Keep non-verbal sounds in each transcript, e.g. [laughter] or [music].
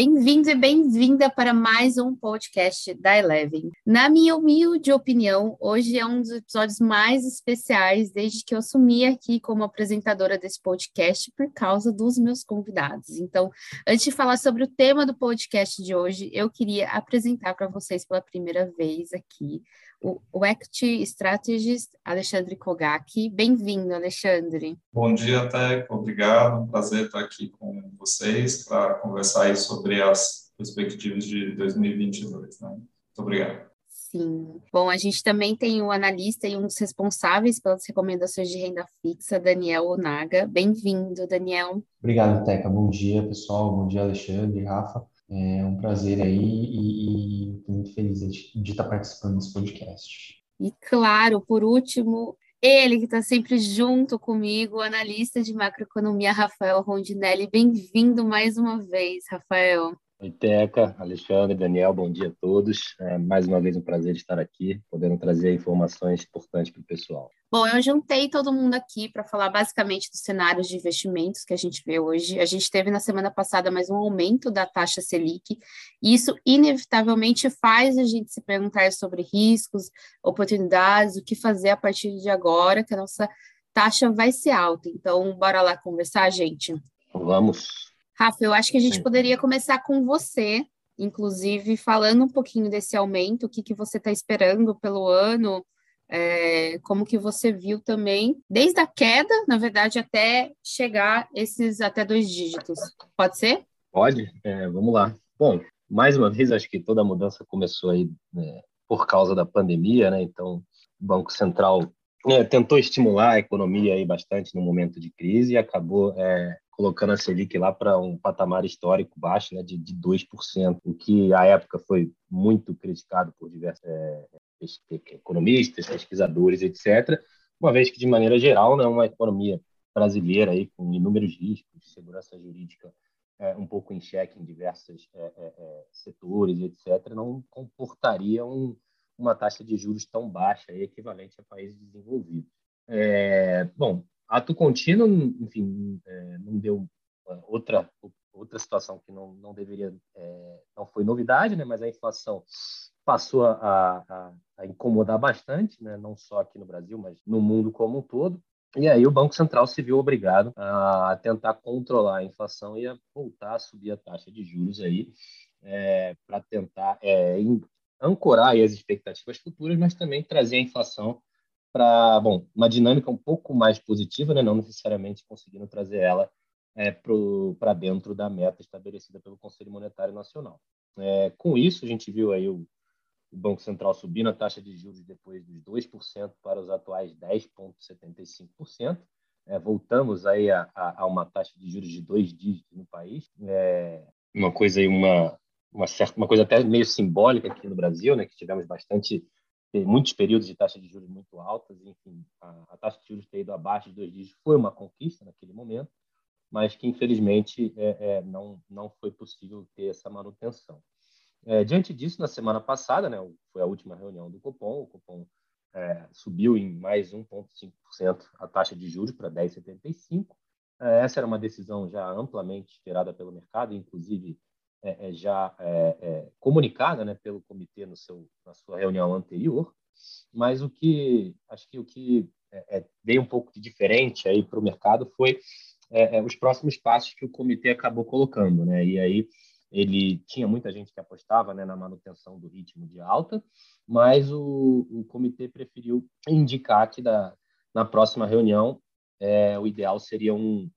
Bem-vindo e bem-vinda para mais um podcast da Eleven. Na minha humilde opinião, hoje é um dos episódios mais especiais desde que eu assumi aqui como apresentadora desse podcast por causa dos meus convidados. Então, antes de falar sobre o tema do podcast de hoje, eu queria apresentar para vocês pela primeira vez aqui o, o Act Strategist Alexandre Kogaki. Bem-vindo, Alexandre. Bom dia, Teco. Obrigado. Um prazer estar aqui com vocês para conversar aí sobre as perspectivas de 2022. Né? Muito obrigado. Sim. Bom, a gente também tem o analista e um dos responsáveis pelas recomendações de renda fixa, Daniel Onaga. Bem-vindo, Daniel. Obrigado, Teca. Bom dia, pessoal. Bom dia, Alexandre, Rafa. É um prazer aí e, e muito feliz de, de estar participando desse podcast. E claro, por último, ele que está sempre junto comigo, o analista de macroeconomia, Rafael Rondinelli. Bem-vindo mais uma vez, Rafael. Oi, Teca, Alexandre, Daniel, bom dia a todos. É mais uma vez um prazer estar aqui, podendo trazer informações importantes para o pessoal. Bom, eu juntei todo mundo aqui para falar basicamente dos cenários de investimentos que a gente vê hoje. A gente teve na semana passada mais um aumento da taxa Selic, e isso inevitavelmente faz a gente se perguntar sobre riscos, oportunidades, o que fazer a partir de agora, que a nossa taxa vai ser alta. Então, bora lá conversar, gente? Vamos. Rafa, eu acho que a gente poderia começar com você, inclusive falando um pouquinho desse aumento, o que, que você está esperando pelo ano, é, como que você viu também, desde a queda, na verdade, até chegar esses até dois dígitos. Pode ser? Pode, é, vamos lá. Bom, mais uma vez, acho que toda a mudança começou aí né, por causa da pandemia, né? Então, o Banco Central né, tentou estimular a economia aí bastante no momento de crise e acabou é, colocando a Selic lá para um patamar histórico baixo, né, de, de 2%, o que à época foi muito criticado por diversos é, economistas, pesquisadores, etc., uma vez que, de maneira geral, né, uma economia brasileira aí, com inúmeros riscos, segurança jurídica é, um pouco em xeque em diversos é, é, é setores, etc., não comportaria um, uma taxa de juros tão baixa, aí, equivalente a países desenvolvidos. É, bom, Ato contínuo, enfim, é, não deu outra outra situação que não, não deveria é, não foi novidade, né? Mas a inflação passou a, a, a, incomodar bastante, né? Não só aqui no Brasil, mas no mundo como um todo. E aí o Banco Central se viu obrigado a tentar controlar a inflação e a voltar a subir a taxa de juros aí é, para tentar é, ancorar as expectativas futuras, mas também trazer a inflação para, bom, uma dinâmica um pouco mais positiva, né? não necessariamente conseguindo trazer ela é, para dentro da meta estabelecida pelo Conselho Monetário Nacional. É, com isso, a gente viu aí o, o Banco Central subindo a taxa de juros depois dos 2% para os atuais 10,75%. É, voltamos aí a, a, a, uma taxa de juros de dois dígitos no país. É, uma coisa aí, uma, uma, certa, uma coisa até meio simbólica aqui no Brasil, né, que tivemos bastante muitos períodos de taxa de juros muito altas, enfim, a, a, taxa de juros ter ido abaixo de dois dígitos foi uma conquista naquele momento, mas que infelizmente é, é, não não foi possível ter essa manutenção. É, diante disso, na semana passada, né, foi a última reunião do Copom, o Copom é, subiu em mais 1,5% a taxa de juros para 10,75%. É, essa era uma decisão já amplamente esperada pelo mercado, inclusive é, é, já é, é, comunicada né, pelo comitê no seu, na sua reunião anterior, mas o que acho que o que veio um pouco de diferente aí para o mercado foi os próximos passos que o comitê acabou colocando, né? E aí ele tinha muita gente que apostava né, na manutenção do ritmo de alta, mas o, o comitê preferiu indicar que da, na próxima reunião é, o ideal seria um,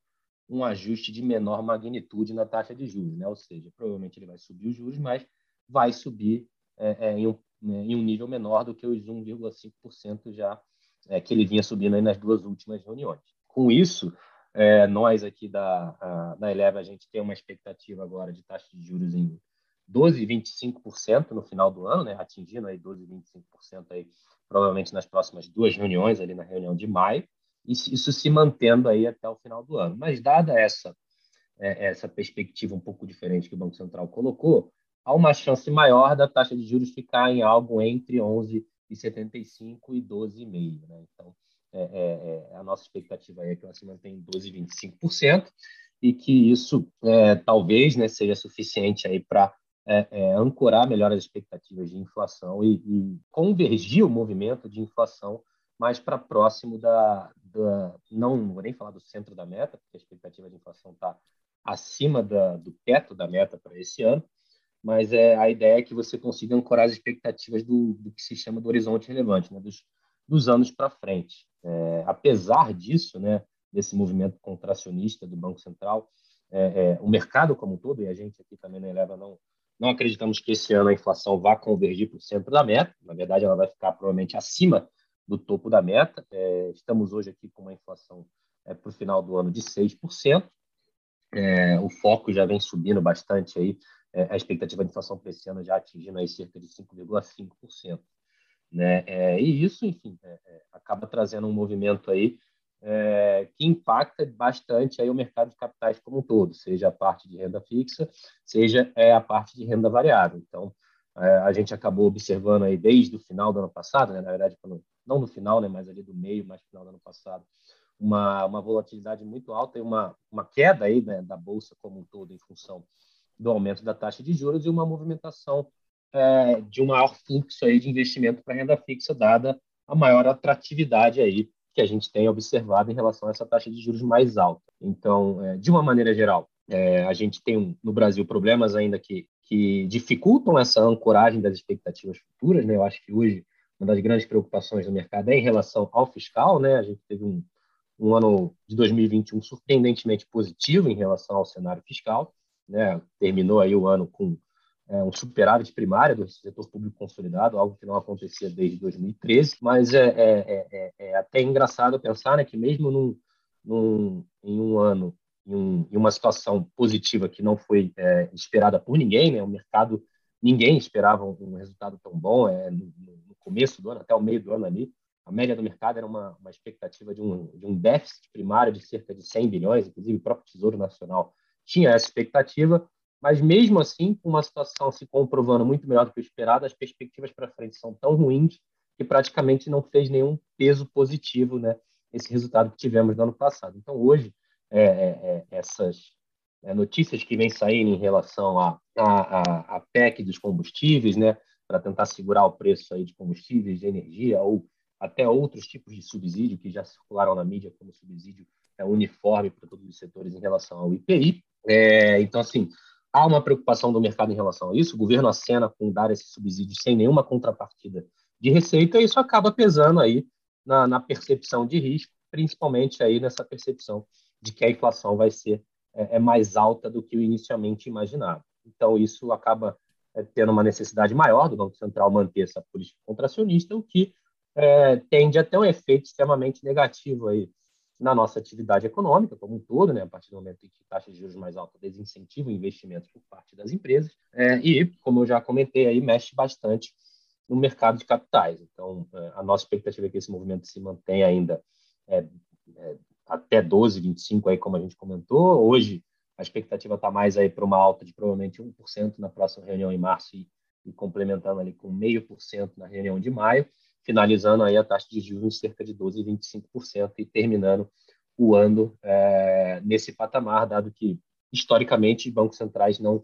um ajuste de menor magnitude na taxa de juros, né? ou seja, provavelmente ele vai subir os juros, mas vai subir é, é, em, um, né, em, um, nível menor do que os 1,5% já é, que ele vinha subindo nas duas últimas reuniões. Com isso, é, nós aqui da, a, da Eleva, a gente tem uma expectativa agora de taxa de juros em 12,25% no final do ano, né? atingindo aí 12,25% aí, provavelmente nas próximas duas reuniões, ali na reunião de maio, isso se mantendo aí até o final do ano. Mas dada essa é, essa perspectiva um pouco diferente que o Banco Central colocou, há uma chance maior da taxa de juros ficar em algo entre 11,75 e 12,5. Né? Então, é, é, é, a nossa expectativa é que ela se mantenha em 12,25%. e que isso é, talvez né, seja suficiente aí para é, ancorar melhor as expectativas de inflação e, e convergir o movimento de inflação mais para próximo da, da, não, vou nem falar do centro da meta, porque a expectativa de inflação está acima da, do teto da meta para esse ano, mas é, a ideia é que você consiga ancorar as expectativas do, do que se chama do horizonte relevante, né, dos, dos anos para frente. É, apesar disso, né, desse movimento contracionista do Banco Central, é, é, o mercado como um todo, e a gente aqui também na Eleva não, não acreditamos que esse ano a inflação vá convergir para o centro da meta, na verdade ela vai ficar provavelmente acima do topo da meta. É, estamos hoje aqui com uma inflação é, para o final do ano de 6%, é, o foco já vem subindo bastante aí, é, a expectativa de inflação para esse ano já atingindo aí cerca de 5,5%. Né? É, e isso, enfim, é, é, acaba trazendo um movimento aí é, que impacta bastante aí o mercado de capitais como um todo, seja a parte de renda fixa, seja a parte de renda variável. Então, a gente acabou observando aí desde o final do ano passado, né? na verdade, não no final, né? mas ali do meio, mais final do ano passado, uma, uma volatilidade muito alta e uma, uma queda aí né, da bolsa como um todo em função do aumento da taxa de juros e uma movimentação é, de um maior fluxo aí de investimento para renda fixa, dada a maior atratividade aí que a gente tem observado em relação a essa taxa de juros mais alta. Então, é, de uma maneira geral, é, a gente tem no Brasil problemas ainda que, que dificultam essa ancoragem das expectativas futuras. Né? Eu acho que hoje uma das grandes preocupações do mercado é em relação ao fiscal. Né? A gente teve um, um ano de 2021 surpreendentemente positivo em relação ao cenário fiscal. Né? Terminou aí o ano com é, um superávit primário do setor público consolidado, algo que não acontecia desde 2013. Mas é, é, é, é até engraçado pensar né, que mesmo num, num, em um ano, em, um, em, uma situação positiva que não foi é, esperada por ninguém, né? o mercado, ninguém esperava um, resultado tão bom é, começo do ano, até o meio do ano ali, a média do mercado era uma, uma expectativa de um, de um déficit primário de cerca de 100 bilhões, inclusive o próprio Tesouro Nacional tinha essa expectativa, mas mesmo assim, com uma situação se comprovando muito melhor do que o esperado, as perspectivas para frente são tão ruins que praticamente não fez nenhum peso positivo né, esse resultado que tivemos no ano passado. Então, hoje, é, é, é essas é, notícias que vêm saindo em relação à a, a, a, PEC dos combustíveis, né, para tentar segurar o preço aí de combustíveis, de energia, ou até outros tipos de subsídio que já circularam na mídia como subsídio é, uniforme para todos os setores em relação ao IPI. É, então, assim, há uma preocupação do mercado em relação a isso. O governo acena com dar esse subsídio sem nenhuma contrapartida de receita, e isso acaba pesando aí na, na percepção de risco, principalmente aí nessa percepção de que a inflação vai ser é, é mais alta do que o inicialmente imaginado. Então, isso acaba é, tendo uma necessidade maior do Banco Central manter essa política contracionista, o que é, tende a ter um efeito extremamente negativo aí na nossa atividade econômica como um todo, né, a partir do momento em que taxas de juros mais altas desincentivam investimentos por parte das empresas, é, e, como eu já comentei, aí mexe bastante no mercado de capitais. Então, é, a nossa expectativa é que esse movimento se mantenha ainda é, é até 12, 25, aí, como a gente comentou. Hoje, a expectativa está mais aí para uma alta de provavelmente 1% na próxima reunião em março e, e complementando ali com 0,5% na reunião de maio finalizando aí a taxa de juros em cerca de 12,25% e terminando o ano é, nesse patamar, dado que, historicamente, bancos centrais não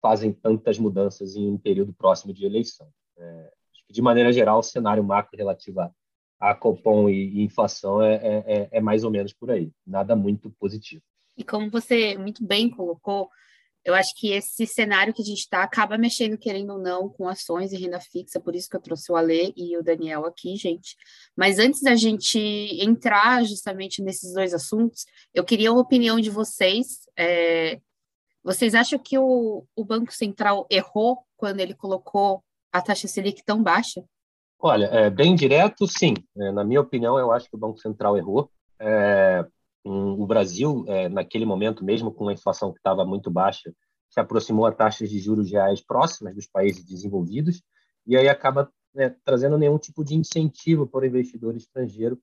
fazem tantas mudanças em um período próximo de eleição. É, de maneira geral, o cenário macro relativo a, a Copom e, e inflação é, é, é, é mais ou menos por aí, nada muito positivo. E como você muito bem colocou, eu acho que esse cenário que a gente está acaba mexendo, querendo ou não, com ações e renda fixa, por isso que eu trouxe o Ale e o Daniel aqui, gente. Mas antes da gente entrar justamente nesses dois assuntos, eu queria a opinião de vocês. É, vocês acham que o, o Banco Central errou quando ele colocou a taxa Selic tão baixa? Olha, é, bem direto, sim. É, na minha opinião, eu acho que o Banco Central errou. É, o Brasil, é, naquele momento, mesmo com a inflação que estava muito baixa, se aproximou a taxas de juros reais próximas dos países desenvolvidos, e aí acaba né, trazendo nenhum tipo de incentivo para o investidor estrangeiro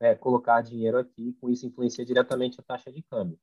é, colocar dinheiro aqui, com isso influencia diretamente a taxa de câmbio.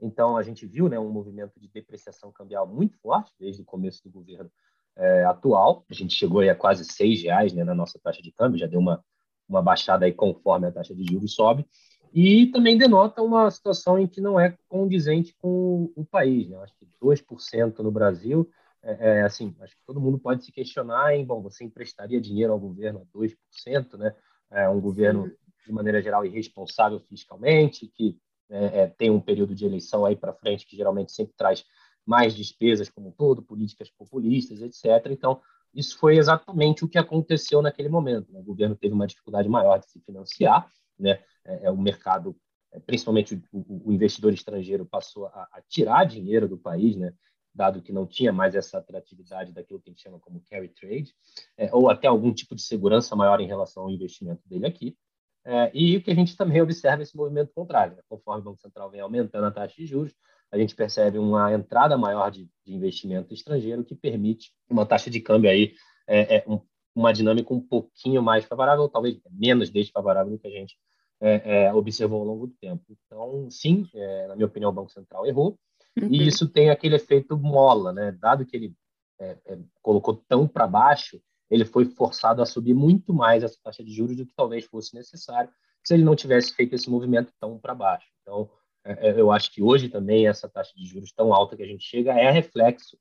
Então, a gente viu né, um movimento de depreciação cambial muito forte desde o começo do governo é, atual. A gente chegou a quase seis reais né, na nossa taxa de câmbio, já deu uma, uma baixada aí conforme a taxa de juros sobe. E também denota uma situação em que não é condizente com o país. Né? Acho que 2% no Brasil, é, é, assim, acho que todo mundo pode se questionar em, bom, você emprestaria dinheiro ao governo a 2%, né? É um governo, de maneira geral, irresponsável fiscalmente, que é, é, tem um período de eleição aí para frente que geralmente sempre traz mais despesas como um todo, políticas populistas, etc. Então, isso foi exatamente o que aconteceu naquele momento. Né? O governo teve uma dificuldade maior de se financiar, né? é, é o mercado, é, principalmente o, o, investidor estrangeiro, passou a, a, tirar dinheiro do país, né? dado que não tinha mais essa atratividade daquilo que a gente chama como carry trade, é, ou até algum tipo de segurança maior em relação ao investimento dele aqui. É, e o que a gente também observa é esse movimento contrário. Né? Conforme o Banco Central vem aumentando a taxa de juros, a gente percebe uma entrada maior de, de investimento estrangeiro que permite uma taxa de câmbio aí, é, é um, uma dinâmica um pouquinho mais favorável, talvez menos desfavorável do que a gente é, é, observou ao longo do tempo. Então, sim, é, na minha opinião, o Banco Central errou, uhum. e isso tem aquele efeito mola, né? Dado que ele é, é, colocou tão para baixo, ele foi forçado a subir muito mais essa taxa de juros do que talvez fosse necessário se ele não tivesse feito esse movimento tão para baixo. Então, é, eu acho que hoje também essa taxa de juros tão alta que a gente chega é reflexo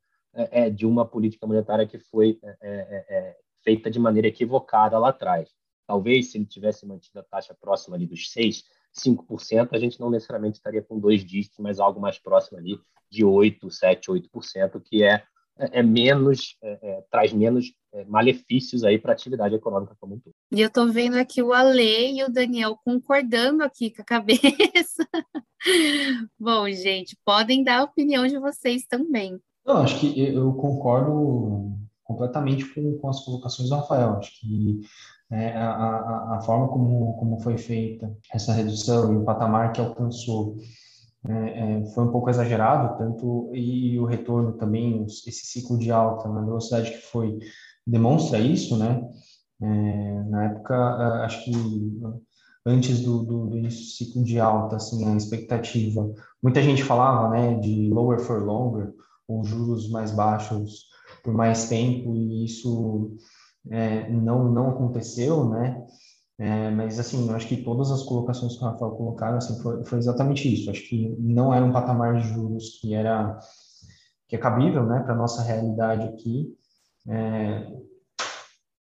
de uma política monetária que foi feita de maneira equivocada lá atrás. Talvez, se ele tivesse mantido a taxa próxima ali dos 6, 5%, a gente não necessariamente estaria com dois dígitos, mas algo mais próximo ali de 8, 7, 8%, que é, é menos, é, traz menos malefícios aí para a atividade econômica como um todo. E eu estou vendo aqui o Ale e o Daniel concordando aqui com a cabeça. [laughs] Bom, gente, podem dar a opinião de vocês também. Eu acho que eu concordo completamente com, com as colocações do Rafael. Acho que é, a, a, a, forma como, como foi feita essa redução e o patamar que alcançou é, é, foi um pouco exagerado, tanto e o retorno também, esse ciclo de alta na velocidade que foi, demonstra isso, né? É, na época, acho que antes do, do, do ciclo de alta, assim, a expectativa, muita gente falava, né, de lower for longer, ou juros mais baixos por mais tempo, e isso é, não, não aconteceu, né, é, mas, assim, eu acho que todas as colocações que o Rafael colocaram, assim, foi, foi exatamente isso, acho que não era um patamar de juros que era, que é cabível, né, para nossa realidade aqui, é,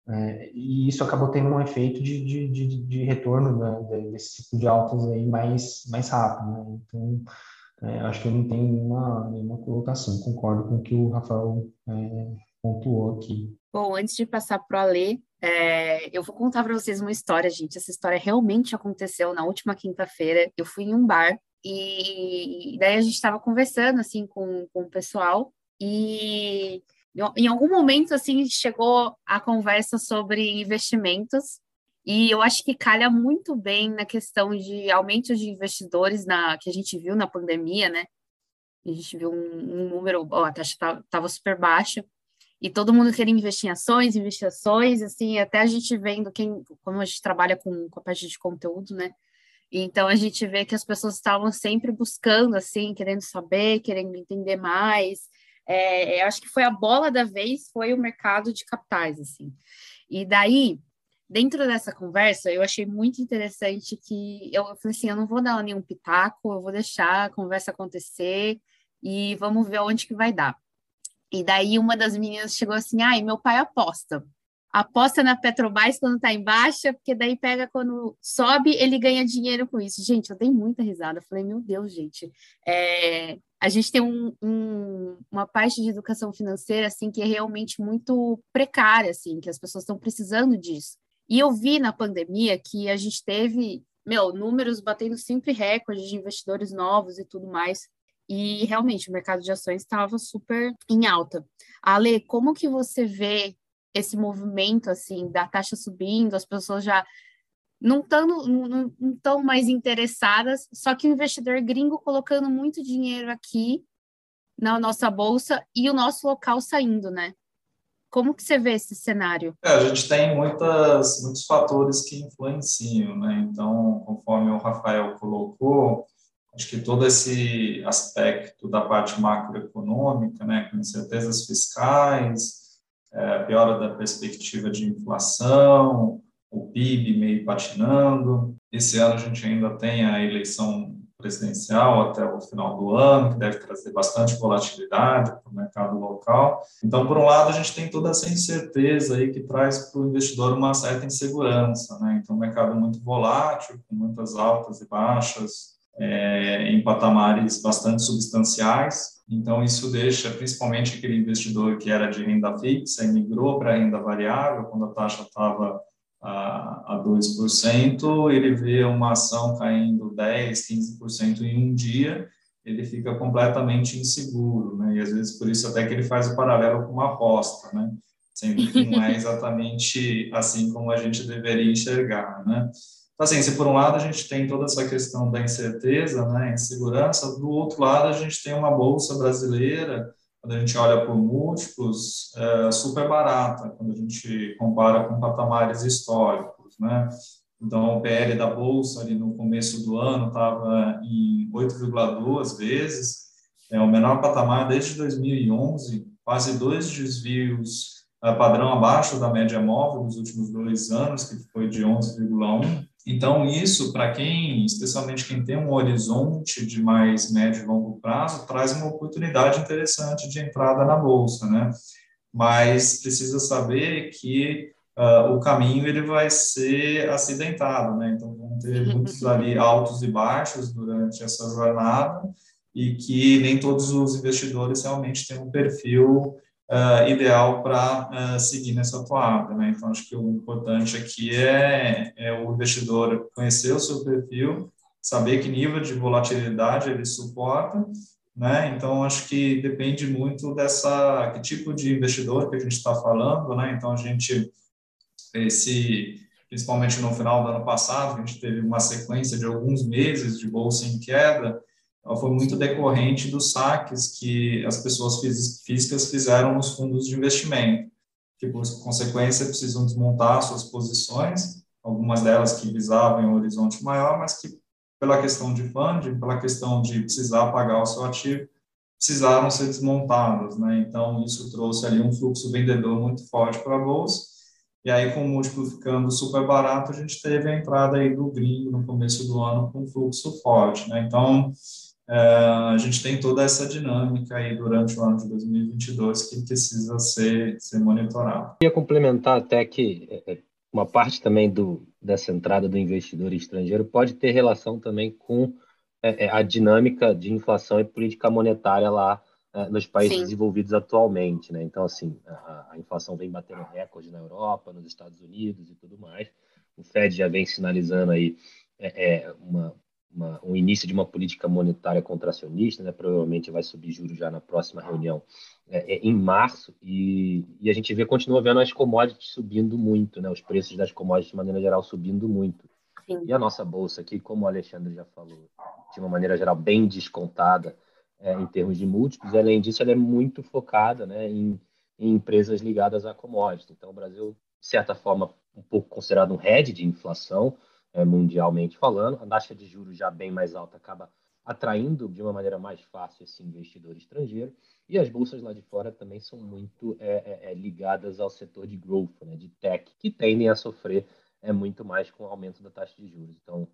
é, e isso acabou tendo um efeito de, de, de, de retorno né, desse tipo de altas aí mais, mais rápido. Né? Então, é, acho que eu não tenho nenhuma, nenhuma colocação. Concordo com o que o Rafael é, pontuou aqui. Bom, antes de passar para o Alê, é, eu vou contar para vocês uma história, gente. Essa história realmente aconteceu na última quinta-feira. Eu fui em um bar e daí a gente estava conversando assim com, com o pessoal e em algum momento, assim, chegou a conversa sobre investimentos, e eu acho que calha muito bem na questão de aumento de investidores na, que a gente viu na pandemia, né? A gente viu um, um número, ó, a taxa estava super baixa, e todo mundo queria investir em ações, investir em ações, assim, até a gente vendo quem, como a gente trabalha com, com a parte de conteúdo, né? Então a gente vê que as pessoas estavam sempre buscando, assim, querendo saber, querendo entender mais, é, acho que foi a bola da vez, foi o mercado de capitais, assim. E daí, dentro dessa conversa, eu achei muito interessante que eu, eu falei assim, eu não vou dar nenhum pitaco, eu vou deixar a conversa acontecer e vamos ver onde que vai dar. E daí uma das meninas chegou assim, ai, meu pai aposta aposta na Petrobras quando está em baixa, porque daí pega quando sobe, ele ganha dinheiro com isso. Gente, eu dei muita risada. Eu falei, meu Deus, gente, é, a gente tem um, um, uma parte de educação financeira assim que é realmente muito precária, assim, que as pessoas estão precisando disso. E eu vi na pandemia que a gente teve, meu, números batendo sempre recordes de investidores novos e tudo mais. E realmente o mercado de ações estava super em alta. Ale, como que você vê esse movimento assim da taxa subindo, as pessoas já não estão mais interessadas, só que o investidor gringo colocando muito dinheiro aqui na nossa bolsa e o nosso local saindo, né? Como que você vê esse cenário? É, a gente tem muitas, muitos fatores que influenciam, né? Então, conforme o Rafael colocou, acho que todo esse aspecto da parte macroeconômica, né, com incertezas fiscais, é, piora da perspectiva de inflação, o PIB meio patinando. Esse ano a gente ainda tem a eleição presidencial até o final do ano, que deve trazer bastante volatilidade para o mercado local. Então, por um lado, a gente tem toda essa incerteza aí que traz para o investidor uma certa insegurança, né? Então, um mercado muito volátil, com muitas altas e baixas, é, em patamares bastante substanciais. Então, isso deixa principalmente aquele investidor que era de renda fixa e migrou para renda variável, quando a taxa estava a, a 2%, ele vê uma ação caindo 10%, 15% em um dia, ele fica completamente inseguro, né? E às vezes por isso até que ele faz o paralelo com uma aposta, né? Sendo que não é [laughs] exatamente assim como a gente deveria enxergar, né? Então, assim, se por um lado a gente tem toda essa questão da incerteza, né, insegurança, do outro lado a gente tem uma bolsa brasileira quando a gente olha por múltiplos, é super barata, quando a gente compara com patamares históricos, né? Então, o PL da Bolsa, ali no começo do ano, estava em 8,2 vezes, é o menor patamar desde 2011, quase dois desvios é, padrão abaixo da média móvel dos últimos dois anos, que foi de 11,1. Então, isso, para quem, especialmente quem tem um horizonte de mais médio e longo prazo, traz uma oportunidade interessante de entrada na bolsa, né? Mas precisa saber que uh, o caminho ele vai ser acidentado, né? Então, vão ter muitos ali altos e baixos durante essa jornada e que nem todos os investidores realmente têm um perfil uh, ideal para uh, seguir nessa toada. Né? Então, acho que o importante aqui é, é o investidor conhecer o seu perfil, saber que nível de volatilidade ele suporta, né? Então, acho que depende muito dessa, que tipo de investidor que a gente está falando, né? Então, a gente, esse, principalmente no final do ano passado, a gente teve uma sequência de alguns meses de bolsa em queda, ela foi muito decorrente dos saques que as pessoas físicas fizeram nos fundos de investimento, que, por consequência, precisam desmontar suas posições, algumas delas que visavam um horizonte maior, mas que, pela questão de funding, pela questão de precisar pagar o seu ativo, precisaram ser desmontadas, né? Então, isso trouxe ali um fluxo vendedor muito forte para a Bolsa, e aí, com o múltiplo ficando super barato, a gente teve a entrada aí do gringo no começo do ano com um fluxo forte, né? Então, a gente tem toda essa dinâmica aí durante o ano de 2022 que precisa ser, ser monitorada. Eu ia complementar até que é, é, uma parte também do, dessa entrada do investidor estrangeiro pode ter relação também com a dinâmica de inflação e política monetária lá nos países Sim. desenvolvidos atualmente, né? Então, assim, a, a, inflação vem batendo recorde na Europa, nos Estados Unidos e tudo mais. O Fed já vem sinalizando aí é, é, uma, uma, um início de uma política monetária contracionista, né? provavelmente vai subir juros já na próxima reunião é, é, em março, e, e, a gente vê, continua vendo as commodities subindo muito, né? os preços das commodities de maneira geral subindo muito. Sim. E a nossa bolsa aqui, como o Alexandre já falou, de uma maneira geral bem descontada é, em termos de múltiplos, além disso ela é muito focada né, em, em empresas ligadas a commodities. Então o Brasil, de certa forma, um pouco considerado um hedge de inflação, é, mundialmente falando. A taxa de juros já bem mais alta acaba atraindo de uma maneira mais fácil esse investidor estrangeiro. E as bolsas lá de fora também são muito é, é, é, ligadas ao setor de growth, né, de tech, que tendem a sofrer é, muito mais com o aumento da taxa de juros. Então,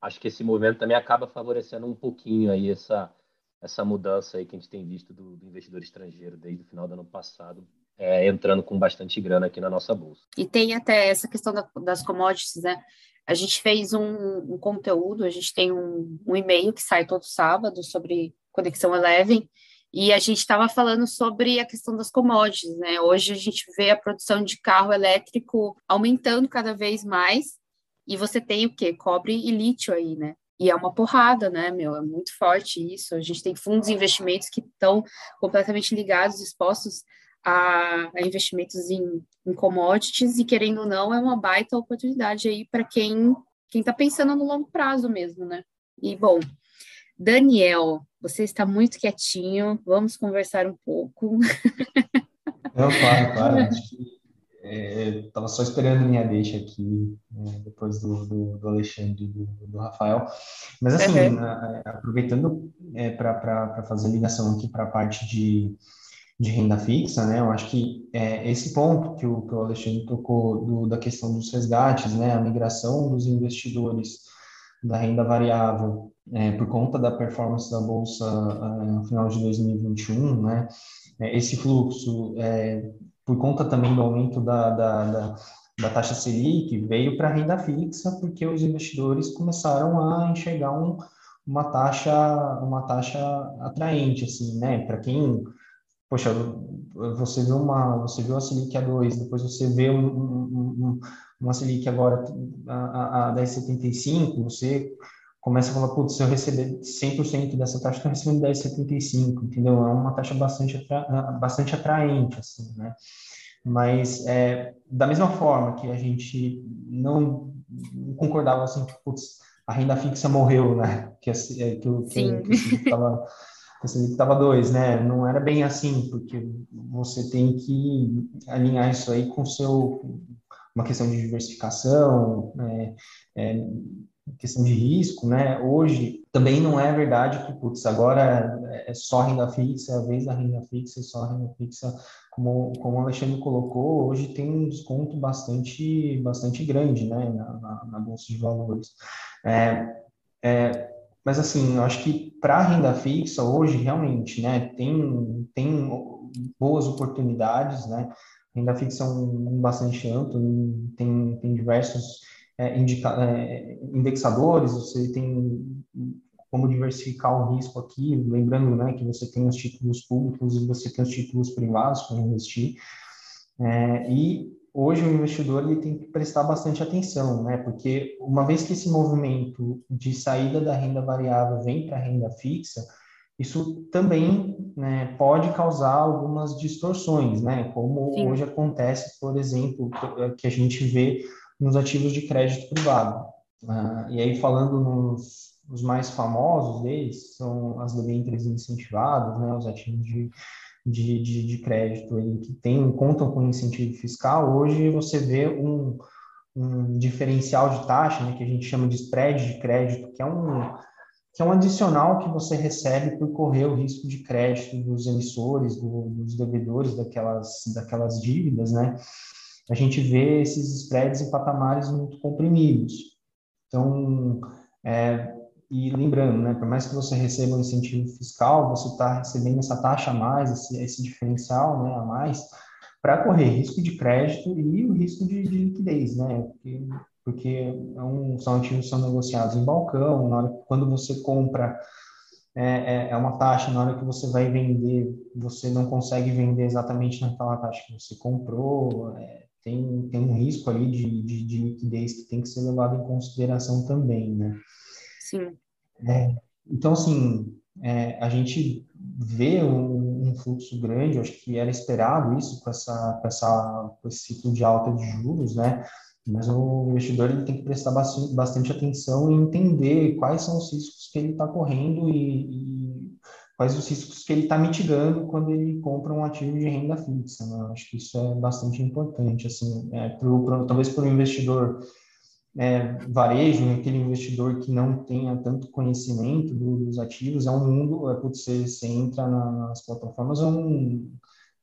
acho que esse movimento também acaba favorecendo um pouquinho aí essa, essa mudança aí que a gente tem visto do, do investidor estrangeiro desde o final do ano passado, é, entrando com bastante grana aqui na nossa bolsa. E tem até essa questão da, das commodities, né? A gente fez um, um conteúdo, a gente tem um, um, e-mail que sai todo sábado sobre Conexão Eleven, e a gente estava falando sobre a questão das commodities, né? Hoje a gente vê a produção de carro elétrico aumentando cada vez mais, e você tem o quê? Cobre e lítio aí, né? E é uma porrada, né, meu? É muito forte isso. A gente tem fundos de investimentos que estão completamente ligados, expostos a, a investimentos em, em, commodities e, querendo ou não, é uma baita oportunidade aí para quem quem está pensando no longo prazo mesmo, né? E, bom, Daniel, você está muito quietinho, vamos conversar um pouco. Não, claro, claro. Estava é, só esperando minha deixa aqui, né, depois do, do, do Alexandre e do, do, Rafael. Mas, assim, uhum. aproveitando é, para fazer ligação aqui para a parte de de renda fixa, né? Eu acho que é, esse ponto que o, que o Alexandre tocou do, da questão dos resgates, né? A migração dos investidores da renda variável é, por conta da performance da bolsa uh, no final de 2021, né? É, esse fluxo, é, por conta também do aumento da, da, da, da taxa Selic, veio para a renda fixa, porque os investidores começaram a enxergar um, uma taxa uma taxa atraente, assim, né? Para quem poxa, você viu uma, você viu a Selic a 2, depois você vê um, um, um, uma Selic agora a, a 10,75, você começa a falar, putz, se eu receber 100% dessa taxa, estou recebendo 10,75, entendeu? É uma taxa bastante, atra, bastante atraente, assim, né? Mas, é, da mesma forma que a gente não concordava, assim, que, putz, a renda fixa morreu, né? Que, que, que, que, que você estava dois, né? Não era bem assim, porque você tem que alinhar isso aí com seu uma questão de diversificação, é, é, questão de risco, né? Hoje também não é verdade que putz, agora é só renda fixa, é a vez da renda fixa, é só renda fixa, como, como o Alexandre colocou, hoje tem um desconto bastante bastante grande, né? Na, na, na bolsa de valores. É, é, mas assim, eu acho que para renda fixa hoje realmente, né, tem tem boas oportunidades, né? Renda fixa é um, bastante amplo, tem tem diversos é, indica, é, indexadores, você tem como diversificar o risco aqui, lembrando, né, que você tem os títulos públicos e você tem os títulos privados para investir. É, e hoje o investidor ele tem que prestar bastante atenção, né? Porque uma vez que esse movimento de saída da renda variável vem para a renda fixa, isso também né, pode causar algumas distorções, né? Como Sim. hoje acontece, por exemplo, que a gente vê nos ativos de crédito privado. Uh, e aí falando nos os mais famosos deles são as debêntures incentivadas, né? Os ativos de de, de, de crédito aí, que tem, contam com incentivo fiscal, hoje você vê um, um diferencial de taxa, né, que a gente chama de spread de crédito, que é um que é um adicional que você recebe por correr o risco de crédito dos emissores, do, dos devedores daquelas, daquelas dívidas, né? A gente vê esses spreads em patamares muito comprimidos. Então, é, e lembrando, né, por mais que você receba um incentivo fiscal, você está recebendo essa taxa a mais, esse, esse diferencial né, a mais, para correr risco de crédito e o risco de, de liquidez, né? Porque, porque é um, são ativos que são negociados em balcão, na hora, quando você compra é, é, é, uma taxa, na hora que você vai vender, você não consegue vender exatamente naquela taxa que você comprou, é, tem, tem um risco ali de, de, de liquidez que tem que ser levado em consideração também, né? Sim. É, então, assim, é, a gente vê um, um, fluxo grande, acho que era esperado isso com, essa, com, essa, com esse ciclo de alta de juros, né? Mas o investidor ele tem que prestar bastante, bastante atenção e entender quais são os riscos que ele está correndo e, e, quais os riscos que ele está mitigando quando ele compra um ativo de renda fixa. Né? Acho que isso é bastante importante, assim, é, pro, pro, talvez para o investidor é, varejo, né, aquele investidor que não tenha tanto conhecimento dos ativos, é um mundo, é, você, você entra na, nas plataformas, é, um,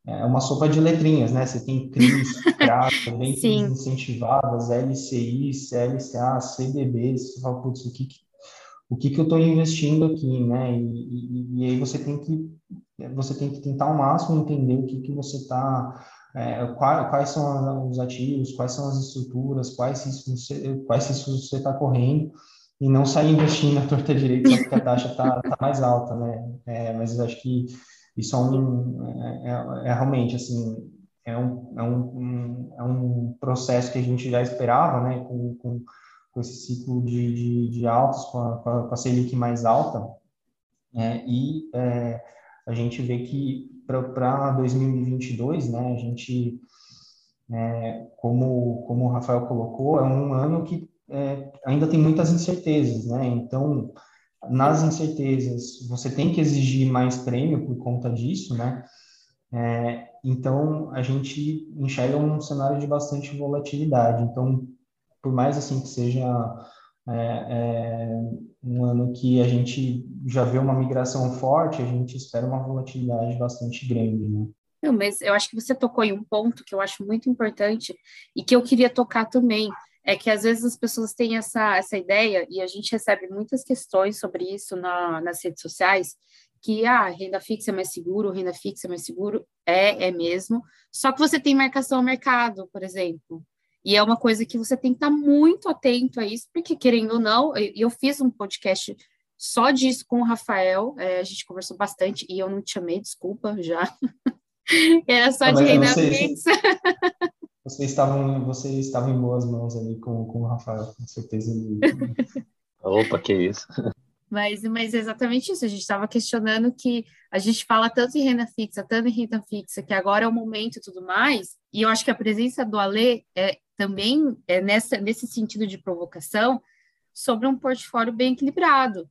é uma sopa de letrinhas, né? Você tem CRIs, CRAS, vendas incentivadas, LCIs, LCA, CDBs, você fala, putz, o que, o que, que eu estou investindo aqui, né? E, e, e, aí você tem que você tem que tentar ao máximo entender o que, que você está é, quais, quais, são os ativos, quais são as estruturas, quais riscos você, quais riscos você está correndo e não sair investindo na torta direita porque a taxa está tá mais alta, né? É, mas acho que isso é, um, é, é, é realmente assim é um, é um, é um processo que a gente já esperava, né? Com, com, com esse ciclo de, de, de altos, com a, com a Selic mais alta, é, e é, a gente vê que para 2022, né, a gente, é, como, como o Rafael colocou, é um ano que é, ainda tem muitas incertezas, né, então, nas incertezas, você tem que exigir mais prêmio por conta disso, né, é, então, a gente enxerga um cenário de bastante volatilidade, então, por mais assim que seja é, é, um ano que a gente já vê uma migração forte, a gente espera uma volatilidade bastante grande, né? Não, mas eu acho que você tocou em um ponto que eu acho muito importante e que eu queria tocar também. É que às vezes as pessoas têm essa, essa ideia, e a gente recebe muitas questões sobre isso na, nas redes sociais, que ah, renda fixa é mais seguro, renda fixa é mais seguro, é, é mesmo. Só que você tem marcação ao mercado, por exemplo. E é uma coisa que você tem que estar muito atento a isso, porque querendo ou não, eu, eu fiz um podcast só disso com o Rafael, é, a gente conversou bastante, e eu não te chamei, desculpa já. [laughs] Era só de renda fixa. [laughs] Você estava, você estava em boas mãos ali com, com o Rafael, com certeza. [laughs] Opa, que isso. Mas, mas é exatamente isso, a gente estava questionando que a gente fala tanto em renda fixa, tanto em renda fixa, que agora é o momento e tudo mais, e eu acho que a presença do Alê é, também é nessa, nesse sentido de provocação sobre um portfólio bem equilibrado,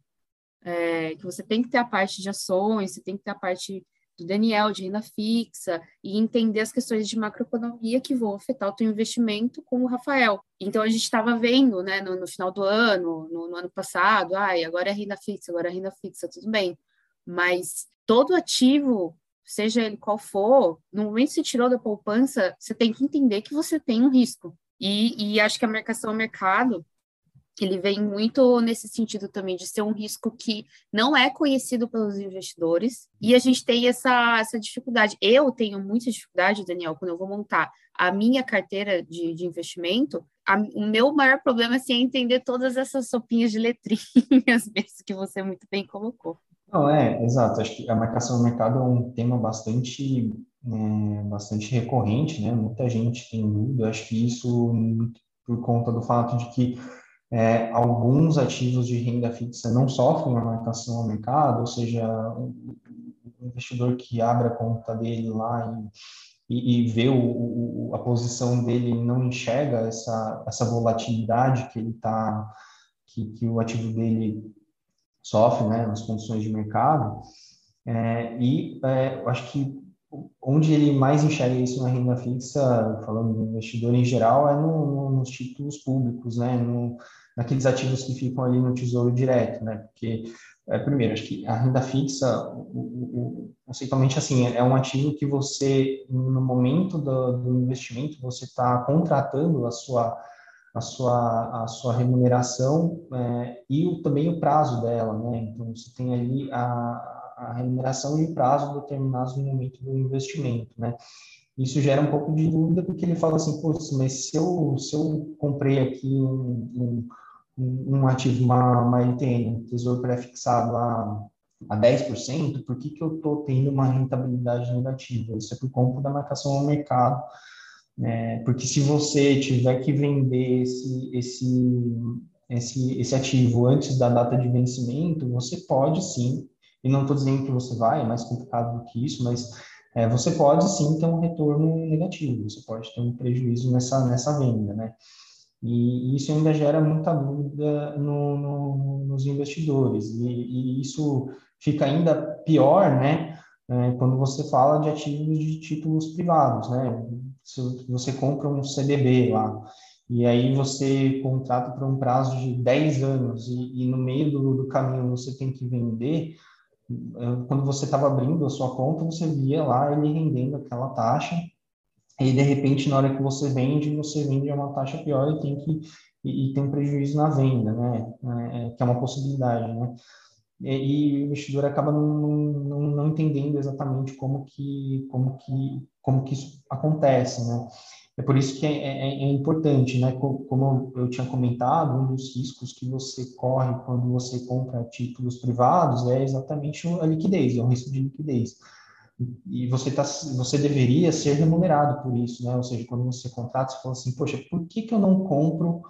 é, que você tem que ter a parte de ações, você tem que ter a parte do Daniel, de renda fixa, e entender as questões de macroeconomia que vão afetar o teu investimento com o Rafael. Então, a gente estava vendo, né, no, no, final do ano, no, no ano passado, ai, agora é renda fixa, agora é renda fixa, tudo bem. Mas todo ativo, seja ele qual for, no momento que você tirou da poupança, você tem que entender que você tem um risco. E, e acho que a marcação ao mercado, ele vem muito nesse sentido também de ser um risco que não é conhecido pelos investidores e a gente tem essa, essa dificuldade. Eu tenho muita dificuldade, Daniel, quando eu vou montar a minha carteira de, de investimento, a, o meu maior problema assim, é entender todas essas sopinhas de letrinhas [laughs] mesmo que você muito bem colocou. Não, é, exato. Acho que a marcação do mercado é um tema bastante, é, bastante recorrente, né? Muita gente tem dúvida. Acho que isso por conta do fato de que é, alguns ativos de renda fixa não sofrem a marcação ao mercado, ou seja, o investidor que abre a conta dele lá e, e, vê o, o, a posição dele não enxerga essa, essa volatilidade que ele está que, que o ativo dele sofre, né, nas condições de mercado. É, e é, eu acho que onde ele mais enxerga isso na renda fixa, falando do investidor em geral, é no, no, nos títulos públicos, né, no, naqueles ativos que ficam ali no tesouro direto, né? Porque, é, primeiro, acho que a renda fixa, o, o, conceitualmente assim, é um ativo que você, no momento do, do investimento, você está contratando a sua a sua, a sua remuneração é, e o, também o prazo dela, né? Então, você tem ali a, a remuneração e o prazo determinados no momento do investimento, né? Isso gera um pouco de dúvida, porque ele fala assim, mas se eu, se eu comprei aqui um, um um ativo, uma, uma LTN, um tesouro pré-fixado a, a 10%, por que, que eu estou tendo uma rentabilidade negativa? Isso é por conta da marcação ao mercado, né? porque se você tiver que vender esse, esse, esse, esse ativo antes da data de vencimento, você pode sim, e não estou dizendo que você vai, é mais complicado do que isso, mas é, você pode sim ter um retorno negativo, você pode ter um prejuízo nessa, nessa venda, né? E isso ainda gera muita dúvida no, no, nos investidores. E, e, isso fica ainda pior, né, é, quando você fala de ativos de títulos privados, né? Você compra um CDB lá, e aí você contrata por um prazo de 10 anos, e, e no meio do, do, caminho você tem que vender, é, quando você estava abrindo a sua conta, você via lá ele rendendo aquela taxa, e de repente na hora que você vende, você vende a uma taxa pior e tem que e, e tem um prejuízo na venda, né? É, que é uma possibilidade, né? E, o investidor acaba não, não, não, entendendo exatamente como que como que como que isso acontece, né? É por isso que é, é, é importante, né? Como eu tinha comentado, um dos riscos que você corre quando você compra títulos privados é exatamente a liquidez, é o risco de liquidez e você tá, você deveria ser remunerado por isso, né? Ou seja, quando você contrata, você fala assim, poxa, por que, que eu não compro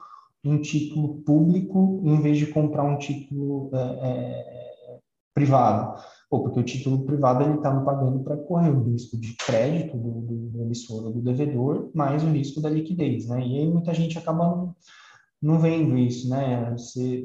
um título público em vez de comprar um título é, é, privado? Pô, porque o título privado ele está me pagando para correr o risco de crédito do, do, do emissor ou do devedor, mais o risco da liquidez, né? E aí muita gente acaba não, não vendo isso, né? Você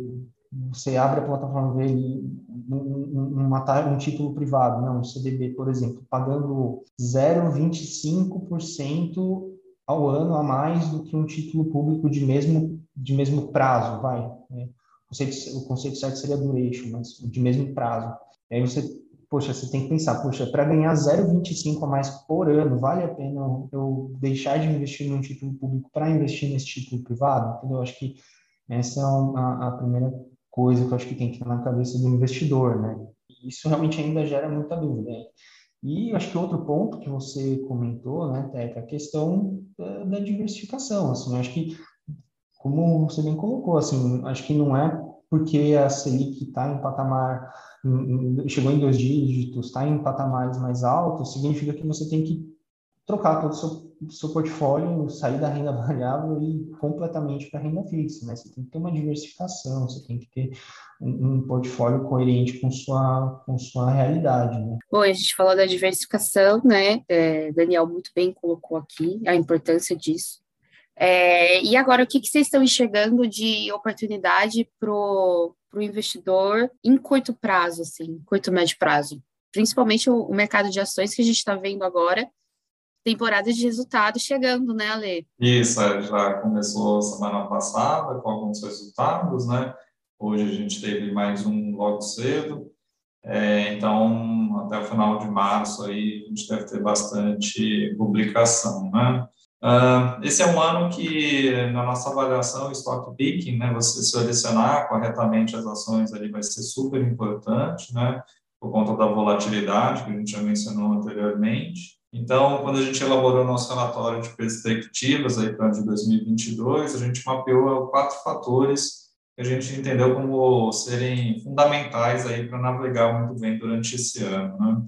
você abre a plataforma dele um, uma, um título privado, não, um CDB, por exemplo, pagando 0,25% ao ano a mais do que um título público de mesmo, de mesmo prazo, vai. Né? O, conceito, o conceito certo seria duration, mas de mesmo prazo. Aí você poxa, você tem que pensar, poxa, para ganhar 0,25 a mais por ano, vale a pena eu deixar de investir num título público para investir nesse título privado? Entendeu? Eu acho que essa é a, a primeira coisa que eu acho que tem que estar na cabeça do investidor, né? Isso realmente ainda gera muita dúvida. E acho que outro ponto que você comentou, né, Teca, a questão da, da diversificação, assim, acho que, como você bem colocou, assim, acho que não é porque a Selic está em patamar, chegou em dois dígitos, está em patamares mais altos, significa que você tem que trocar todo o seu, seu portfólio, sair da renda [laughs] variável e completamente para a renda fixa, né? Você tem que ter uma diversificação, você tem que ter um, um, portfólio coerente com sua, com sua realidade, né? Bom, a gente falou da diversificação, né? É, Daniel muito bem colocou aqui a importância disso. É, e agora, o que, que vocês estão enxergando de oportunidade para o investidor em curto prazo, assim, curto médio prazo? Principalmente o, o mercado de ações que a gente está vendo agora, temporada de resultados chegando, né, Ale? Isso, é, já começou semana passada com alguns resultados, né? Hoje a gente teve mais um logo cedo. É, então, até o final de março aí a gente deve ter bastante publicação, né? Esse é um ano que, na nossa avaliação, stock picking, né, você selecionar corretamente as ações ali vai ser super importante, né, por conta da volatilidade que a gente já mencionou anteriormente. Então, quando a gente elaborou nosso relatório de perspectivas aí para de 2022, a gente mapeou quatro fatores que a gente entendeu como serem fundamentais aí para navegar muito bem durante esse ano, né?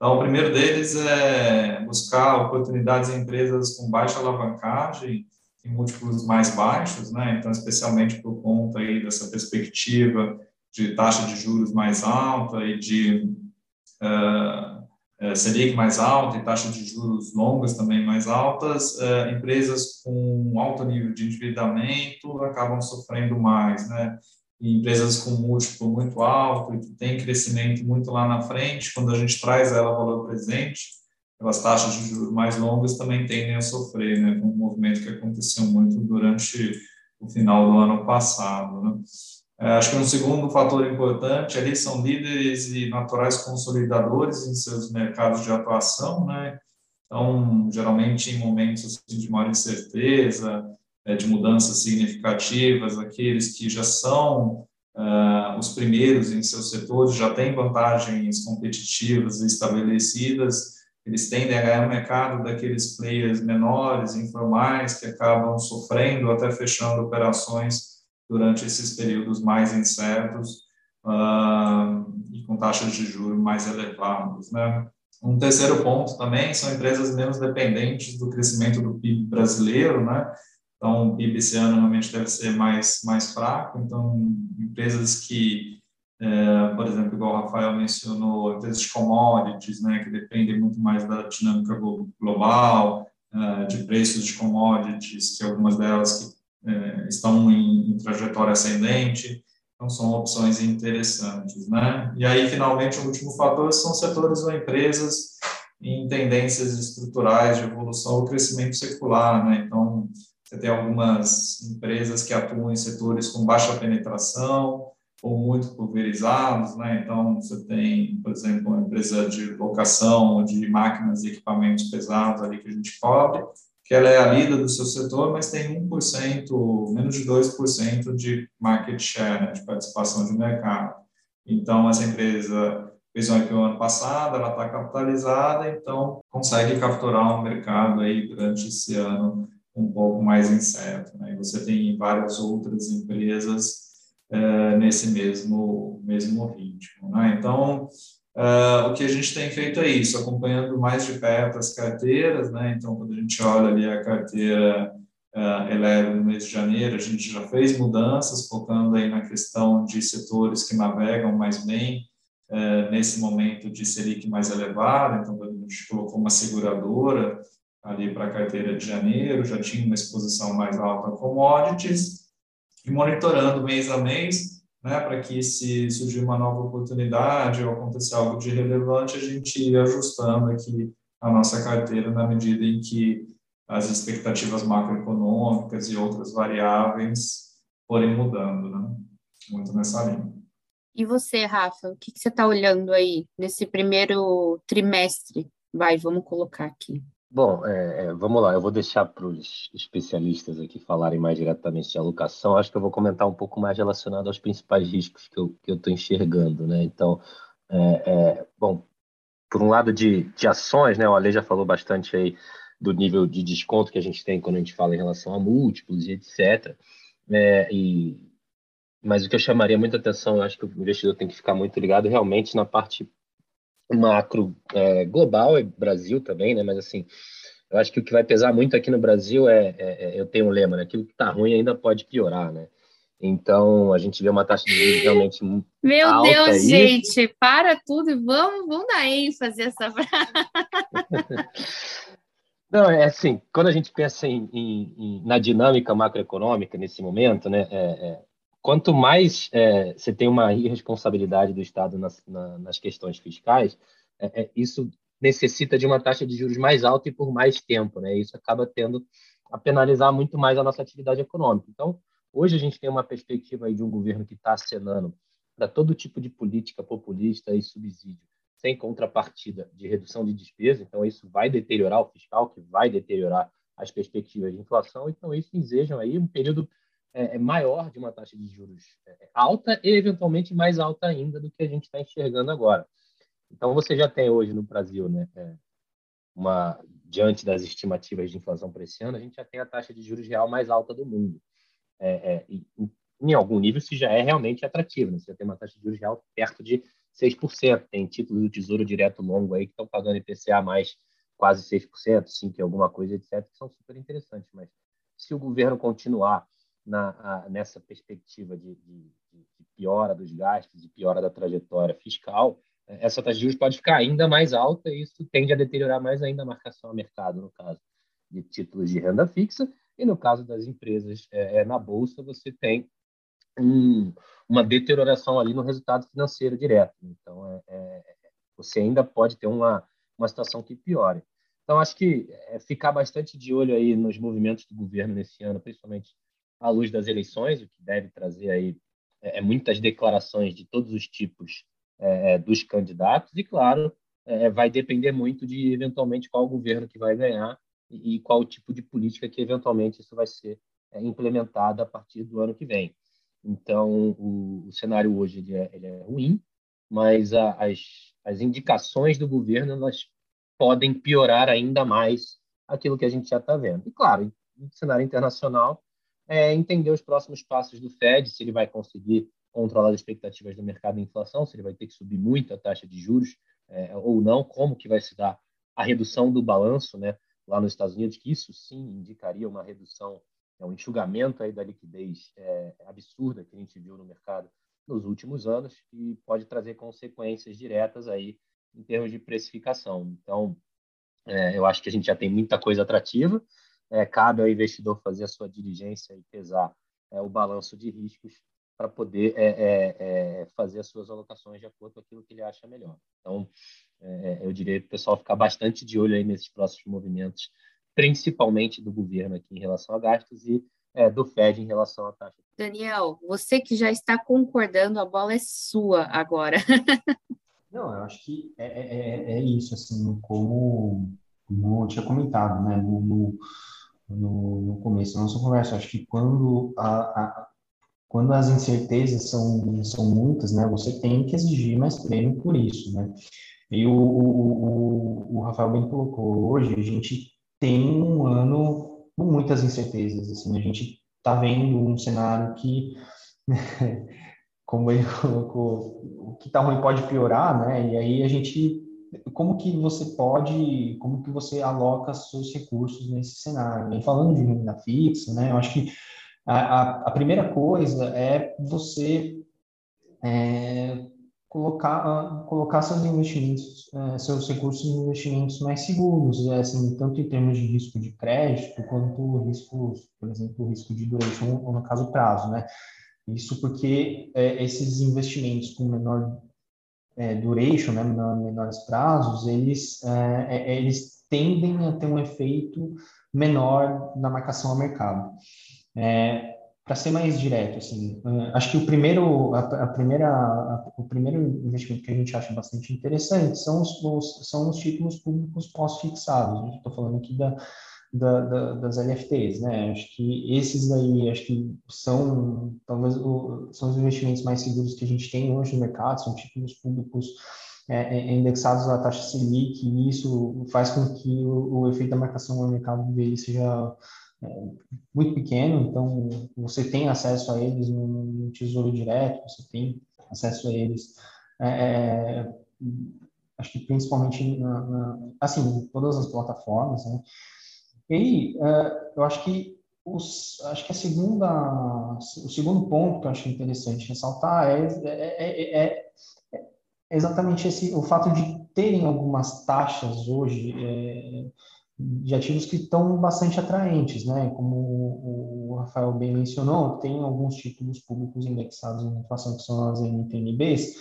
Então, o primeiro deles é buscar oportunidades em empresas com baixa alavancagem, em múltiplos mais baixos, né? Então, especialmente por conta aí dessa perspectiva de taxa de juros mais alta e de uh, Selic mais alta e taxa de juros longas também mais altas, uh, empresas com alto nível de endividamento acabam sofrendo mais, né? Empresas com múltiplo muito alto e que tem crescimento muito lá na frente, quando a gente traz ela valor presente, as taxas de juros mais longas também tendem a sofrer, né, um movimento que aconteceu muito durante o final do ano passado. Né. É, acho que um segundo fator importante ali são líderes e naturais consolidadores em seus mercados de atuação, né, então, geralmente em momentos assim, de maior incerteza, de mudanças significativas, aqueles que já são uh, os primeiros em seus setores, já têm vantagens competitivas estabelecidas, eles tendem a ganhar o mercado daqueles players menores, informais, que acabam sofrendo, até fechando operações durante esses períodos mais incertos uh, e com taxas de juros mais elevadas, né? Um terceiro ponto também são empresas menos dependentes do crescimento do PIB brasileiro, né? Então, o PIB esse ano normalmente deve ser mais, mais fraco. Então, empresas que, é, por exemplo, igual o Rafael mencionou, empresas de commodities, né, que dependem muito mais da dinâmica global, é, de preços de commodities, que algumas delas que, é, estão em, em trajetória ascendente. Então, são opções interessantes, né? E aí, finalmente, o último fator são setores ou empresas em tendências estruturais de evolução ou crescimento secular, né? Então, você tem algumas empresas que atuam em setores com baixa penetração ou muito pulverizados, né? Então, você tem, por exemplo, uma empresa de locação de máquinas e equipamentos pesados ali que a gente cobre, que ela é a líder do seu setor, mas tem 1%, menos de 2% de market share, né, de participação de mercado. Então, essa empresa fez um IPO ano passado, ela está capitalizada, então consegue capturar um mercado aí durante esse ano um pouco mais incerto. Né? E você tem várias outras empresas uh, nesse mesmo, mesmo ritmo. Né? Então, uh, o que a gente tem feito é isso, acompanhando mais de perto as carteiras. Né? Então, quando a gente olha ali a carteira uh, no mês de janeiro, a gente já fez mudanças, focando aí na questão de setores que navegam mais bem, Uh, nesse momento de Selic mais elevado, então a gente colocou uma seguradora ali para a carteira de janeiro, já tinha uma exposição mais alta a commodities, e monitorando mês a mês, né, para que se surgir uma nova oportunidade ou acontecer algo de relevante, a gente ir ajustando aqui a nossa carteira na medida em que as expectativas macroeconômicas e outras variáveis forem mudando, né? muito nessa linha. E você, Rafa, o que, que você está olhando aí nesse primeiro trimestre? Vai, vamos colocar aqui. Bom, é, é vamos lá, eu vou deixar para os especialistas aqui falarem mais diretamente de alocação. Acho que eu vou comentar um pouco mais relacionado aos principais riscos que eu estou enxergando. Né? Então, é, é, bom, por um lado de, de ações, né, o Ale já falou bastante aí do nível de desconto que a gente tem quando a gente fala em relação a múltiplos e etc. É, e, mas o que eu chamaria muita atenção, eu acho que o investidor tem que ficar muito ligado realmente na parte macro é, global e Brasil também, né? Mas assim, eu acho que o que vai pesar muito aqui no Brasil é, é, é eu tenho um lema, né? Aquilo que está ruim ainda pode piorar, né? Então a gente vê uma taxa de juros realmente Meu alta Deus, aí. gente, para tudo e vamos, vamos dar ênfase essa [laughs] Não, é assim, quando a gente pensa em, em, em, na dinâmica macroeconômica nesse momento, né, é, é, quanto mais é, você tem uma irresponsabilidade do Estado nas, na, nas questões fiscais, é, é, isso necessita de uma taxa de juros mais alta e por mais tempo, né? Isso acaba tendo a penalizar muito mais a nossa atividade econômica. Então, hoje a gente tem uma perspectiva aí de um governo que está acenando para todo tipo de política populista e subsídio, sem contrapartida de redução de despesa. Então, isso vai deteriorar o fiscal, que vai deteriorar as perspectivas de inflação. Então, isso ensejam aí um período é, é, maior de uma taxa de juros é, alta e, eventualmente, mais alta ainda do que a gente está enxergando agora. Então, você já tem hoje no Brasil, né, é, uma, diante das estimativas de inflação para esse ano, a gente já tem a taxa de juros real mais alta do mundo. É, é, e, em algum nível, isso já é realmente atrativo. Né? Você já tem uma taxa de juros real perto de 6%. Tem títulos do Tesouro Direto Longo aí que estão pagando IPCA mais quase 6%, 5% e alguma coisa, etc., que são super interessantes. Mas se o governo continuar na, a, nessa perspectiva de, de, de, piora dos gastos e piora da trajetória fiscal, é, essa taxa de juros pode ficar ainda mais alta e isso tende a deteriorar mais ainda a marcação a mercado, no caso de títulos de renda fixa, e no caso das empresas é, é na Bolsa, você tem um, uma deterioração ali no resultado financeiro direto. Então, é, é, você ainda pode ter uma, uma situação que piore. Então, acho que é, ficar bastante de olho aí nos movimentos do governo nesse ano, principalmente à luz das eleições, o que deve trazer aí é, é muitas declarações de todos os tipos é, é, dos candidatos e, claro, é, vai depender muito de eventualmente qual governo que vai ganhar e, e qual tipo de política que eventualmente isso vai ser é, implementado a partir do ano que vem. Então, o, o cenário hoje ele é, ele é ruim, mas a, as, as indicações do governo elas podem piorar ainda mais aquilo que a gente já está vendo. E, claro, no cenário internacional, é entender os próximos passos do Fed, se ele vai conseguir controlar as expectativas do mercado de inflação, se ele vai ter que subir muito a taxa de juros é, ou não, como que vai se dar a redução do balanço né, lá nos Estados Unidos, que isso sim indicaria uma redução, é, um enxugamento aí da liquidez é, absurda que a gente viu no mercado nos últimos anos e pode trazer consequências diretas aí em termos de precificação. Então, é, eu acho que a gente já tem muita coisa atrativa, é, cabe ao investidor fazer a sua diligência e pesar é, o balanço de riscos para poder é, é, é, fazer as suas alocações de acordo com aquilo que ele acha melhor. Então, é, eu diria para o pessoal ficar bastante de olho aí nesses próximos movimentos, principalmente do governo aqui em relação a gastos e do Fed em relação à taxa. Daniel, você que já está concordando, a bola é sua agora. [laughs] Não, eu acho que é, é isso, assim, como, como eu tinha comentado, né, no, no no, no começo da nossa conversa. Acho que quando, a, a, quando as incertezas são, são muitas, né, você tem que exigir mais prêmio por isso, né? E o, o, o, Rafael bem colocou, hoje a gente tem um ano com muitas incertezas, assim, a gente está vendo um cenário que, [laughs] como ele colocou, o que está ruim pode piorar, né? E aí a gente como que você pode, como que você aloca seus recursos nesse cenário? E falando de renda fixa, né, eu acho que a, a, a primeira coisa é você é, colocar, colocar seus investimentos, é, seus recursos em investimentos mais seguros, é, assim, tanto em termos de risco de crédito, quanto risco, por exemplo, risco de duration, ou no caso prazo, né? Isso porque é, esses investimentos com menor é, duration, né, menores prazos, eles, é, é, eles tendem a ter um efeito menor na marcação ao mercado. É, para ser mais direto, assim, uh, acho que o primeiro, a, a primeira, a, o primeiro investimento que a gente acha bastante interessante são os, os são os títulos públicos pós-fixados. Estou falando aqui da, da, da, das LFTs, né? Acho que esses aí, acho que são talvez o, são os investimentos mais seguros que a gente tem hoje no mercado, são títulos públicos é, é indexados à taxa Selic, e isso faz com que o, o efeito da marcação no mercado dele seja é, muito pequeno, então você tem acesso a eles no, no Tesouro Direto, você tem acesso a eles, é, é acho que principalmente, na, na, assim, todas as plataformas, né? E aí, uh, eu acho que os, acho que a segunda, o segundo ponto que eu acho interessante ressaltar é, é, é, é exatamente esse, o fato de terem algumas taxas hoje é, de ativos que estão bastante atraentes, né? Como o Rafael bem mencionou, tem alguns títulos públicos indexados em inflação que são as NTNBs,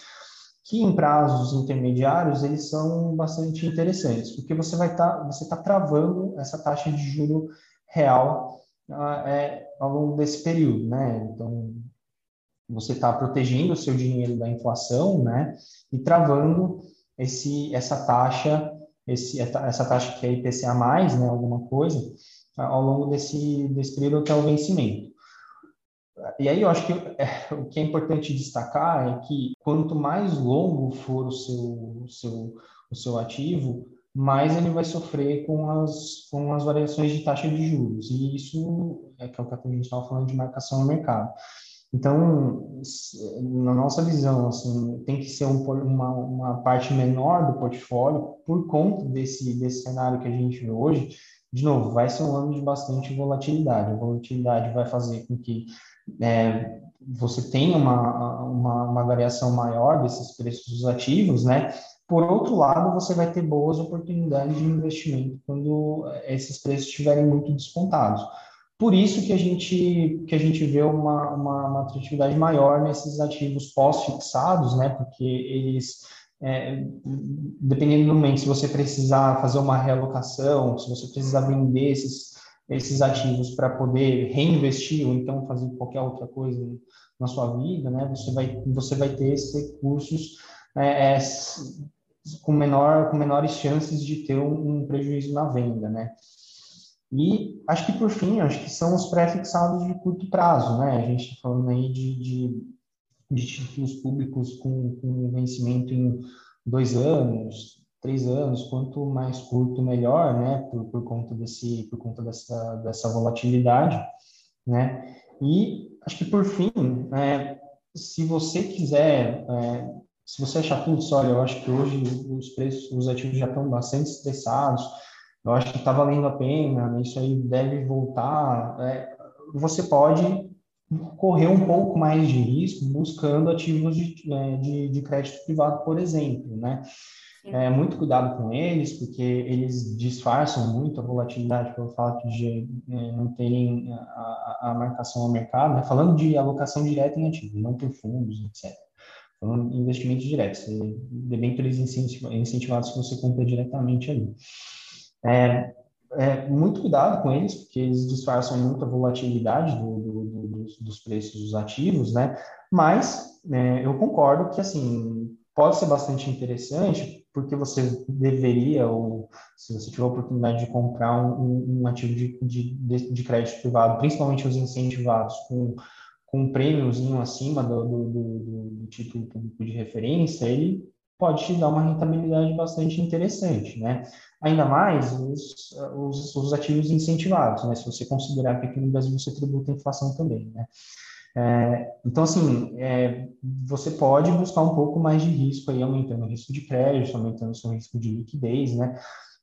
que em prazos intermediários eles são bastante interessantes, porque você vai estar, tá, você está travando essa taxa de juro real uh, é, ao longo desse período, né? Então você está protegendo o seu dinheiro da inflação, né? E travando esse essa taxa, esse essa taxa que é IPCA mais, né? Alguma coisa ao longo desse desse período até o vencimento. E aí eu acho que é, o que é importante destacar é que quanto mais longo for o seu, o seu, o seu ativo, mais ele vai sofrer com as, com as variações de taxa de juros. E isso é que é o que a gente estava falando de marcação no mercado. Então, na nossa visão, assim, tem que ser um, uma, uma parte menor do portfólio por conta desse, desse cenário que a gente vê hoje. De novo, vai ser um ano de bastante volatilidade. A volatilidade vai fazer com que é, você tem uma, uma, uma, variação maior desses preços ativos, né? Por outro lado, você vai ter boas oportunidades de investimento quando esses preços estiverem muito descontados. Por isso que a gente, que a gente vê uma, uma, uma atratividade maior nesses ativos pós-fixados, né? Porque eles, é, dependendo do momento, se você precisar fazer uma realocação, se você precisar vender esses, esses ativos para poder reinvestir ou então fazer qualquer outra coisa na sua vida, né? Você vai você vai ter esses recursos é, é, com menor com menores chances de ter um, um, prejuízo na venda, né? E acho que por fim, acho que são os pré-fixados de curto prazo, né? A gente está falando aí de, de, de títulos públicos com, com vencimento em dois anos, três anos, quanto mais curto, melhor, né, por, por conta desse, por conta dessa, dessa volatilidade, né, e acho que por fim, é, se você quiser, é, se você achar tudo, olha, eu acho que hoje os preços, os ativos já estão bastante estressados, eu acho que está valendo a pena, isso aí deve voltar, é, você pode correr um pouco mais de risco buscando ativos de, é, de, de crédito privado, por exemplo, né? É, muito cuidado com eles, porque eles disfarçam muito a volatilidade pelo fato de é, não terem a, a, marcação ao mercado, né? falando de alocação direta em ativos, não por fundos, etc. Falando de investimentos diretos, debêntures incentivados que você compra diretamente ali. É, é, muito cuidado com eles, porque eles disfarçam muito a volatilidade do, dos, dos, preços dos ativos, né? Mas é, eu concordo que, assim, pode ser bastante interessante porque você deveria, ou se você tiver a oportunidade de comprar um, um ativo de, de, de, crédito privado, principalmente os incentivados, com, com um prêmiozinho acima do, do, do, do título público de referência, ele pode te dar uma rentabilidade bastante interessante, né? Ainda mais os, os, os ativos incentivados, né? Se você considerar que aqui no Brasil você tributa a inflação também, né? É, então, assim, é, você pode buscar um pouco mais de risco aí, aumentando o risco de crédito, aumentando o seu risco de liquidez, né?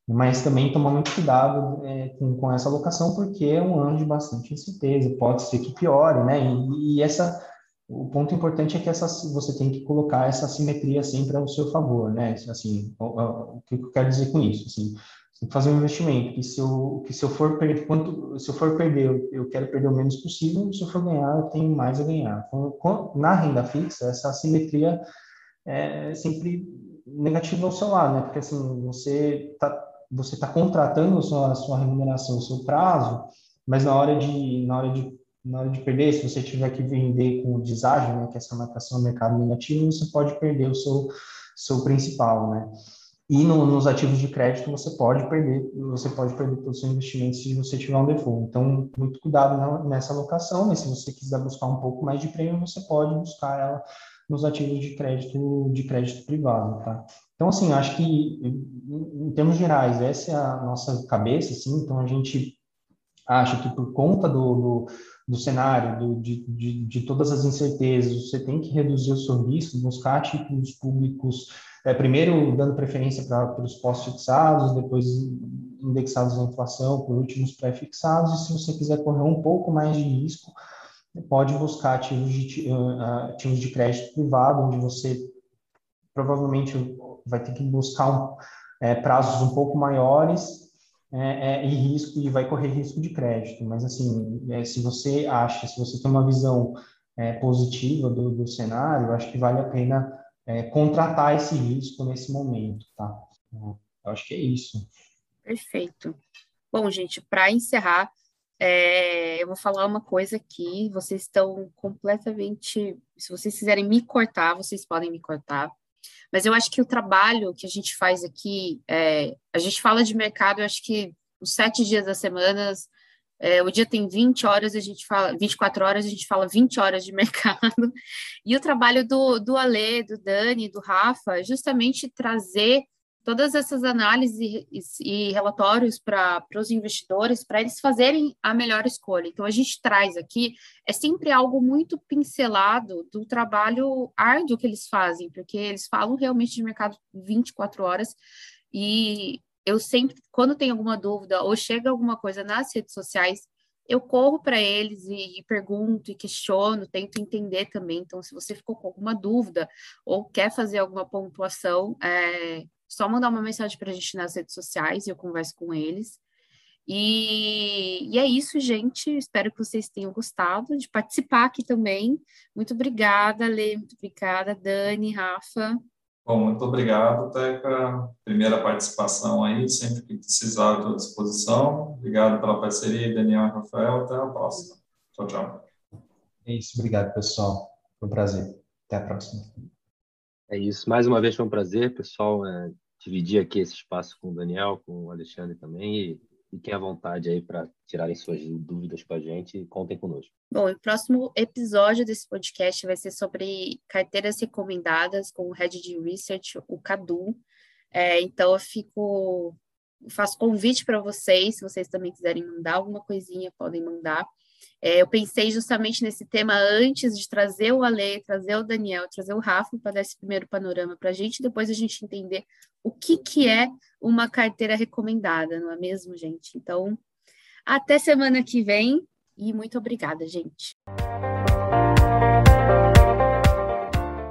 Mas também tomar muito cuidado é, com, com essa alocação, porque é um ano de bastante incerteza, pode ser que piore, né? E, e essa, o ponto importante é que essa, você tem que colocar essa simetria sempre ao seu favor, né? Assim, o, o, que eu quero dizer com isso? Assim, tem que fazer um investimento que se eu que se eu for perder quanto se eu for perder eu quero perder o menos possível se eu for ganhar eu tenho mais a ganhar na renda fixa essa assimetria é sempre negativa ao seu lado né porque assim você tá você tá contratando a sua, a sua remuneração o seu prazo mas na hora de na hora de na hora de perder, se você tiver que vender com o deságio, né, que é essa marcação mercado negativo, você pode perder o seu, seu principal, né? E no, nos ativos de crédito você pode perder, você pode perder todo o seu investimento se você tiver um default. Então, muito cuidado na, nessa alocação, mas se você quiser buscar um pouco mais de prêmio, você pode buscar ela nos ativos de crédito de crédito privado, tá? Então, assim, acho que em termos gerais, essa é a nossa cabeça, assim, então a gente acha que por conta do, do, do cenário, do, de, de, de, todas as incertezas, você tem que reduzir o seu risco, buscar títulos públicos, é, primeiro dando preferência para os pós-fixados, depois indexados à inflação, por último os pré-fixados, e se você quiser correr um pouco mais de risco, pode buscar ativos de, ativos de crédito privado, onde você provavelmente vai ter que buscar um, é, prazos um pouco maiores é, é, e risco e vai correr risco de crédito. Mas assim, é, se você acha, se você tem uma visão é, positiva do, do, cenário, acho que vale a pena é, contratar esse risco nesse momento, tá? Eu acho que é isso. Perfeito. Bom, gente, para encerrar, é, eu vou falar uma coisa aqui. Vocês estão completamente. Se vocês quiserem me cortar, vocês podem me cortar. Mas eu acho que o trabalho que a gente faz aqui, é, a gente fala de mercado, eu acho que os sete dias da semana, é, o dia tem 20 horas, a gente fala, 24 horas, a gente fala 20 horas de [laughs] mercado. E o trabalho do, do Ale, do Dani, do Rafa, é justamente trazer todas essas análises e, relatórios para os investidores, para eles fazerem a melhor escolha. Então, a gente traz aqui, é sempre algo muito pincelado do trabalho árduo que eles fazem, porque eles falam realmente de mercado 24 horas, e eu sempre, quando tem alguma dúvida ou chega alguma coisa nas redes sociais, eu corro para eles e, e, pergunto e questiono, tento entender também. Então, se você ficou com alguma dúvida ou quer fazer alguma pontuação, é, só mandar uma mensagem para a gente nas redes sociais e eu converso com eles. E, e, é isso, gente. Espero que vocês tenham gostado de participar aqui também. Muito obrigada, Lê, muito obrigada, Dani, Rafa. Bom, muito obrigado, Teca. Primeira participação aí, sempre que precisar, estou à disposição. Obrigado pela parceria, Daniel e Rafael. Até a próxima. Tchau, tchau. É isso, obrigado, pessoal. Foi um prazer. Até a próxima. É isso. Mais uma vez foi um prazer, pessoal, é, dividir aqui esse espaço com o Daniel, com o Alexandre também. E fiquem à vontade aí para tirarem suas dúvidas com a gente e contem conosco. Bom, o próximo episódio desse podcast vai ser sobre carteiras recomendadas com o Head de Research, o Cadu. É, então, eu fico. Faço convite para vocês, se vocês também quiserem mandar alguma coisinha, podem mandar. É, eu pensei justamente nesse tema antes de trazer o Ale, trazer o Daniel, trazer o Rafa para dar esse primeiro panorama para a gente, depois a gente entender o que, que é uma carteira recomendada, não é mesmo, gente? Então, até semana que vem e muito obrigada, gente.